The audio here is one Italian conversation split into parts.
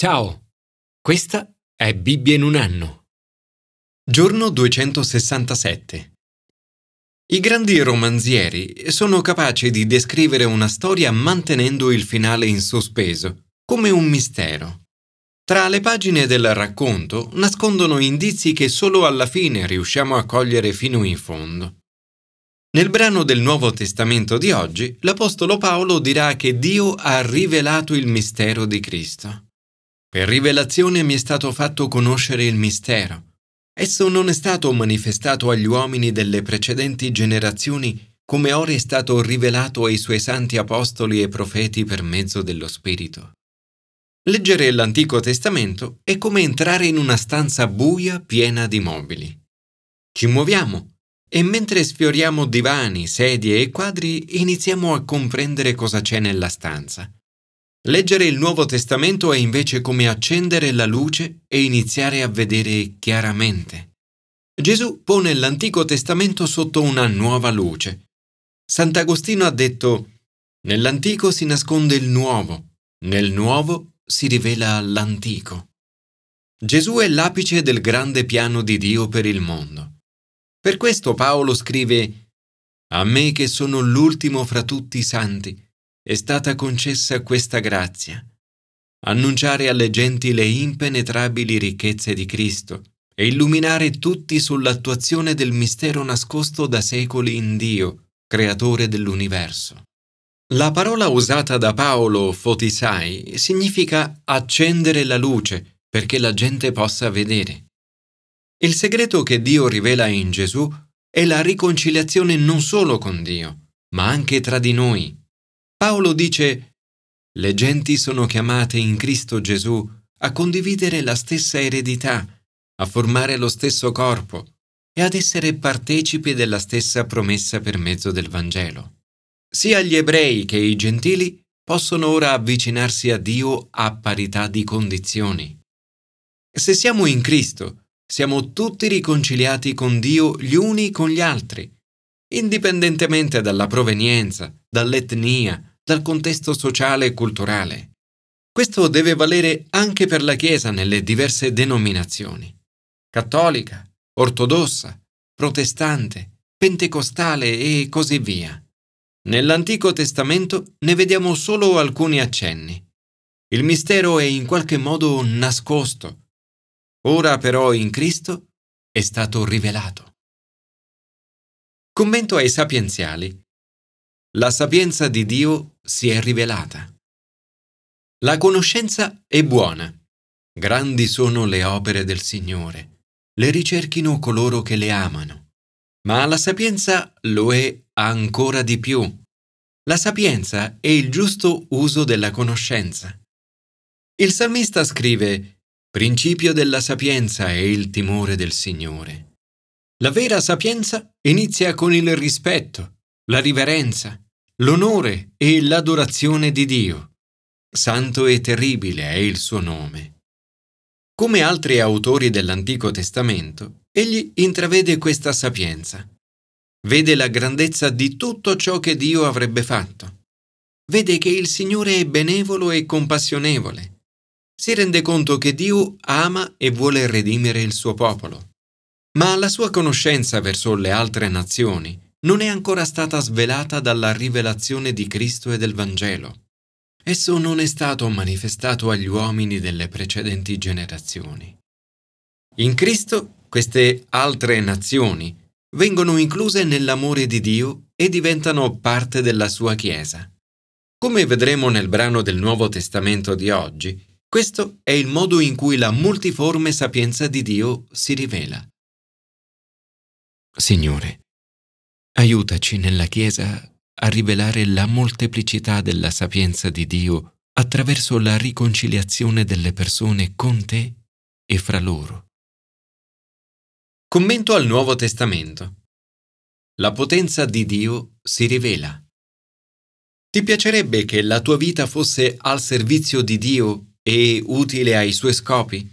Ciao, questa è Bibbia in un anno. Giorno 267. I grandi romanzieri sono capaci di descrivere una storia mantenendo il finale in sospeso, come un mistero. Tra le pagine del racconto nascondono indizi che solo alla fine riusciamo a cogliere fino in fondo. Nel brano del Nuovo Testamento di oggi, l'Apostolo Paolo dirà che Dio ha rivelato il mistero di Cristo. Per rivelazione mi è stato fatto conoscere il mistero. Esso non è stato manifestato agli uomini delle precedenti generazioni come ora è stato rivelato ai suoi santi apostoli e profeti per mezzo dello Spirito. Leggere l'Antico Testamento è come entrare in una stanza buia piena di mobili. Ci muoviamo e mentre sfioriamo divani, sedie e quadri iniziamo a comprendere cosa c'è nella stanza. Leggere il Nuovo Testamento è invece come accendere la luce e iniziare a vedere chiaramente. Gesù pone l'Antico Testamento sotto una nuova luce. Sant'Agostino ha detto, Nell'Antico si nasconde il Nuovo, nel Nuovo si rivela l'Antico. Gesù è l'apice del grande piano di Dio per il mondo. Per questo Paolo scrive, A me che sono l'ultimo fra tutti i santi, è stata concessa questa grazia, annunciare alle genti le impenetrabili ricchezze di Cristo e illuminare tutti sull'attuazione del mistero nascosto da secoli in Dio, creatore dell'universo. La parola usata da Paolo fotisai significa accendere la luce perché la gente possa vedere. Il segreto che Dio rivela in Gesù è la riconciliazione non solo con Dio, ma anche tra di noi, Paolo dice, le genti sono chiamate in Cristo Gesù a condividere la stessa eredità, a formare lo stesso corpo e ad essere partecipi della stessa promessa per mezzo del Vangelo. Sia gli ebrei che i gentili possono ora avvicinarsi a Dio a parità di condizioni. Se siamo in Cristo, siamo tutti riconciliati con Dio gli uni con gli altri, indipendentemente dalla provenienza, dall'etnia, dal contesto sociale e culturale. Questo deve valere anche per la Chiesa nelle diverse denominazioni. Cattolica, ortodossa, protestante, pentecostale e così via. Nell'Antico Testamento ne vediamo solo alcuni accenni. Il mistero è in qualche modo nascosto. Ora però in Cristo è stato rivelato. Commento ai sapienziali la sapienza di Dio si è rivelata. La conoscenza è buona. Grandi sono le opere del Signore. Le ricerchino coloro che le amano. Ma la sapienza lo è ancora di più. La sapienza è il giusto uso della conoscenza. Il salmista scrive, Principio della sapienza è il timore del Signore. La vera sapienza inizia con il rispetto, la riverenza, l'onore e l'adorazione di Dio. Santo e terribile è il suo nome. Come altri autori dell'Antico Testamento, egli intravede questa sapienza. Vede la grandezza di tutto ciò che Dio avrebbe fatto. Vede che il Signore è benevolo e compassionevole. Si rende conto che Dio ama e vuole redimere il suo popolo. Ma la sua conoscenza verso le altre nazioni non è ancora stata svelata dalla rivelazione di Cristo e del Vangelo. Esso non è stato manifestato agli uomini delle precedenti generazioni. In Cristo queste altre nazioni vengono incluse nell'amore di Dio e diventano parte della sua Chiesa. Come vedremo nel brano del Nuovo Testamento di oggi, questo è il modo in cui la multiforme sapienza di Dio si rivela. Signore, Aiutaci nella Chiesa a rivelare la molteplicità della sapienza di Dio attraverso la riconciliazione delle persone con te e fra loro. Commento al Nuovo Testamento. La potenza di Dio si rivela. Ti piacerebbe che la tua vita fosse al servizio di Dio e utile ai suoi scopi?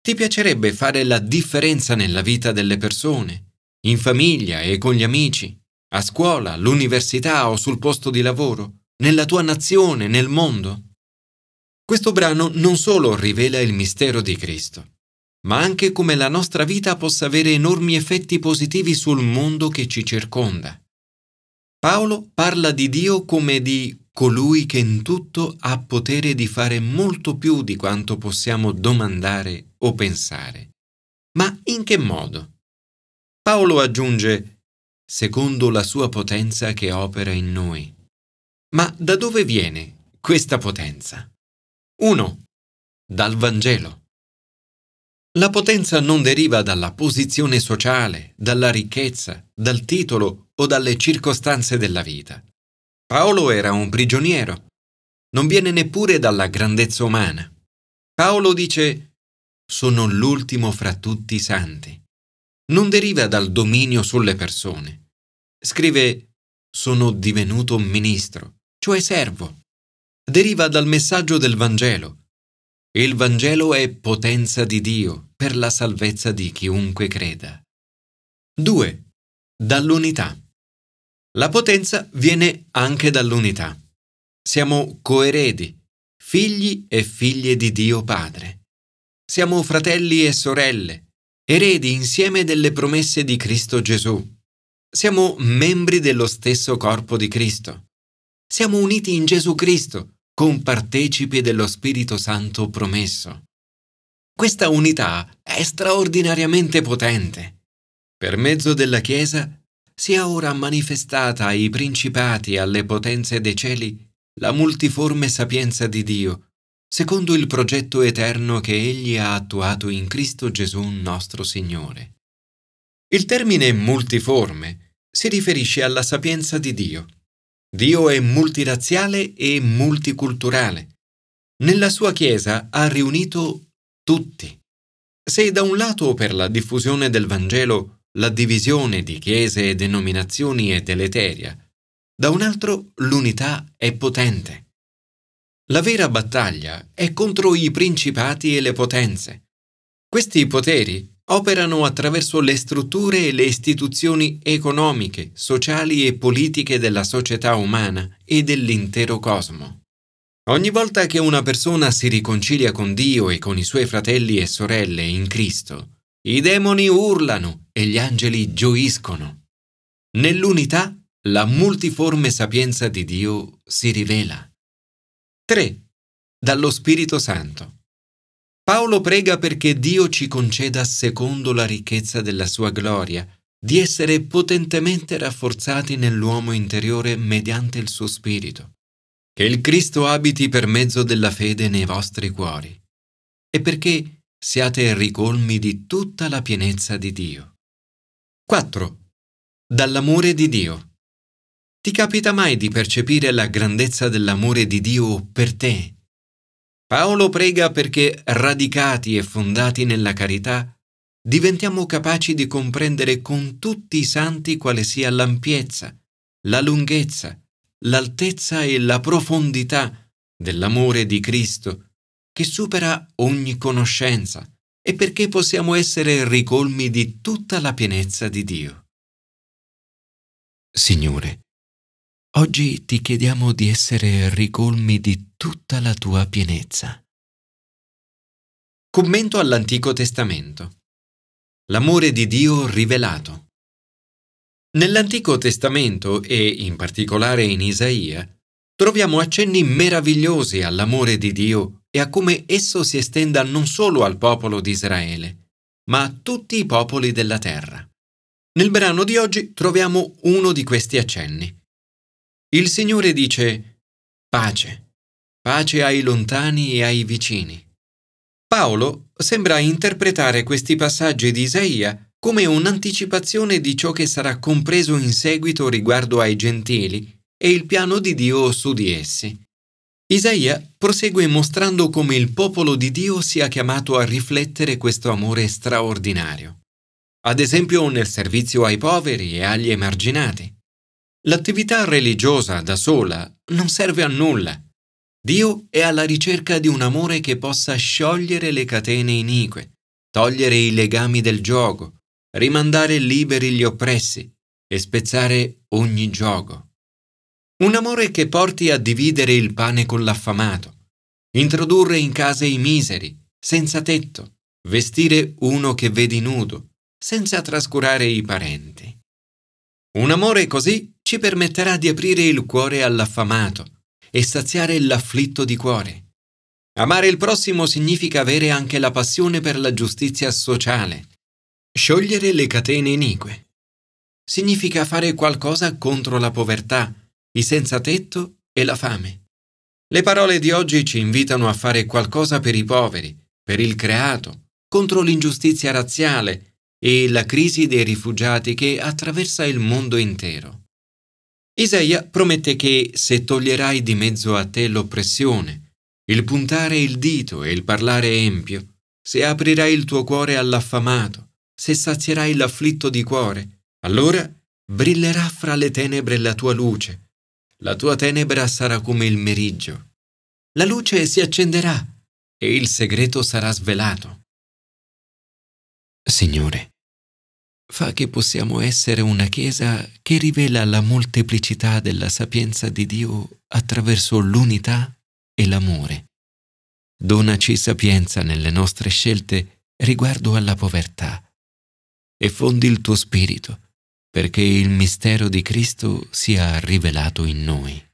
Ti piacerebbe fare la differenza nella vita delle persone? In famiglia e con gli amici, a scuola, all'università o sul posto di lavoro, nella tua nazione, nel mondo. Questo brano non solo rivela il mistero di Cristo, ma anche come la nostra vita possa avere enormi effetti positivi sul mondo che ci circonda. Paolo parla di Dio come di colui che in tutto ha potere di fare molto più di quanto possiamo domandare o pensare. Ma in che modo? Paolo aggiunge, secondo la sua potenza che opera in noi. Ma da dove viene questa potenza? 1. Dal Vangelo. La potenza non deriva dalla posizione sociale, dalla ricchezza, dal titolo o dalle circostanze della vita. Paolo era un prigioniero. Non viene neppure dalla grandezza umana. Paolo dice, sono l'ultimo fra tutti i santi. Non deriva dal dominio sulle persone. Scrive, sono divenuto ministro, cioè servo. Deriva dal messaggio del Vangelo. Il Vangelo è potenza di Dio per la salvezza di chiunque creda. 2. Dall'unità. La potenza viene anche dall'unità. Siamo coeredi, figli e figlie di Dio Padre. Siamo fratelli e sorelle, eredi insieme delle promesse di Cristo Gesù. Siamo membri dello stesso corpo di Cristo. Siamo uniti in Gesù Cristo, compartecipi dello Spirito Santo promesso. Questa unità è straordinariamente potente. Per mezzo della Chiesa sia ora manifestata ai principati e alle potenze dei cieli la multiforme sapienza di Dio, secondo il progetto eterno che Egli ha attuato in Cristo Gesù nostro Signore. Il termine multiforme si riferisce alla sapienza di Dio. Dio è multirazziale e multiculturale. Nella sua Chiesa ha riunito tutti. Se da un lato per la diffusione del Vangelo la divisione di chiese e denominazioni è deleteria, da un altro l'unità è potente. La vera battaglia è contro i principati e le potenze. Questi poteri operano attraverso le strutture e le istituzioni economiche, sociali e politiche della società umana e dell'intero cosmo. Ogni volta che una persona si riconcilia con Dio e con i suoi fratelli e sorelle in Cristo, i demoni urlano e gli angeli gioiscono. Nell'unità la multiforme sapienza di Dio si rivela. 3. Dallo Spirito Santo. Paolo prega perché Dio ci conceda, secondo la ricchezza della sua gloria, di essere potentemente rafforzati nell'uomo interiore mediante il suo Spirito. Che il Cristo abiti per mezzo della fede nei vostri cuori. E perché siate ricolmi di tutta la pienezza di Dio. 4. Dall'amore di Dio. Ti capita mai di percepire la grandezza dell'amore di Dio per te? Paolo prega perché, radicati e fondati nella carità, diventiamo capaci di comprendere con tutti i santi quale sia l'ampiezza, la lunghezza, l'altezza e la profondità dell'amore di Cristo che supera ogni conoscenza e perché possiamo essere ricolmi di tutta la pienezza di Dio. Signore, oggi ti chiediamo di essere ricolmi di tutta la tua pienezza. Commento all'Antico Testamento. L'amore di Dio rivelato. Nell'Antico Testamento e in particolare in Isaia troviamo accenni meravigliosi all'amore di Dio e a come esso si estenda non solo al popolo di Israele, ma a tutti i popoli della terra. Nel brano di oggi troviamo uno di questi accenni. Il Signore dice pace, pace ai lontani e ai vicini. Paolo sembra interpretare questi passaggi di Isaia come un'anticipazione di ciò che sarà compreso in seguito riguardo ai gentili e il piano di Dio su di essi. Isaia prosegue mostrando come il popolo di Dio sia chiamato a riflettere questo amore straordinario, ad esempio nel servizio ai poveri e agli emarginati. L'attività religiosa da sola non serve a nulla. Dio è alla ricerca di un amore che possa sciogliere le catene inique, togliere i legami del gioco, rimandare liberi gli oppressi e spezzare ogni gioco. Un amore che porti a dividere il pane con l'affamato, introdurre in casa i miseri, senza tetto, vestire uno che vedi nudo, senza trascurare i parenti. Un amore così ci permetterà di aprire il cuore all'affamato e saziare l'afflitto di cuore. Amare il prossimo significa avere anche la passione per la giustizia sociale, sciogliere le catene inique. Significa fare qualcosa contro la povertà, i senza tetto e la fame. Le parole di oggi ci invitano a fare qualcosa per i poveri, per il creato, contro l'ingiustizia razziale e la crisi dei rifugiati che attraversa il mondo intero. Isaia promette che se toglierai di mezzo a te l'oppressione, il puntare il dito e il parlare empio, se aprirai il tuo cuore all'affamato, se sazierai l'afflitto di cuore, allora brillerà fra le tenebre la tua luce. La tua tenebra sarà come il meriggio. La luce si accenderà e il segreto sarà svelato. Signore, fa che possiamo essere una Chiesa che rivela la molteplicità della sapienza di Dio attraverso l'unità e l'amore. Donaci sapienza nelle nostre scelte riguardo alla povertà e fondi il tuo spirito perché il mistero di Cristo sia rivelato in noi.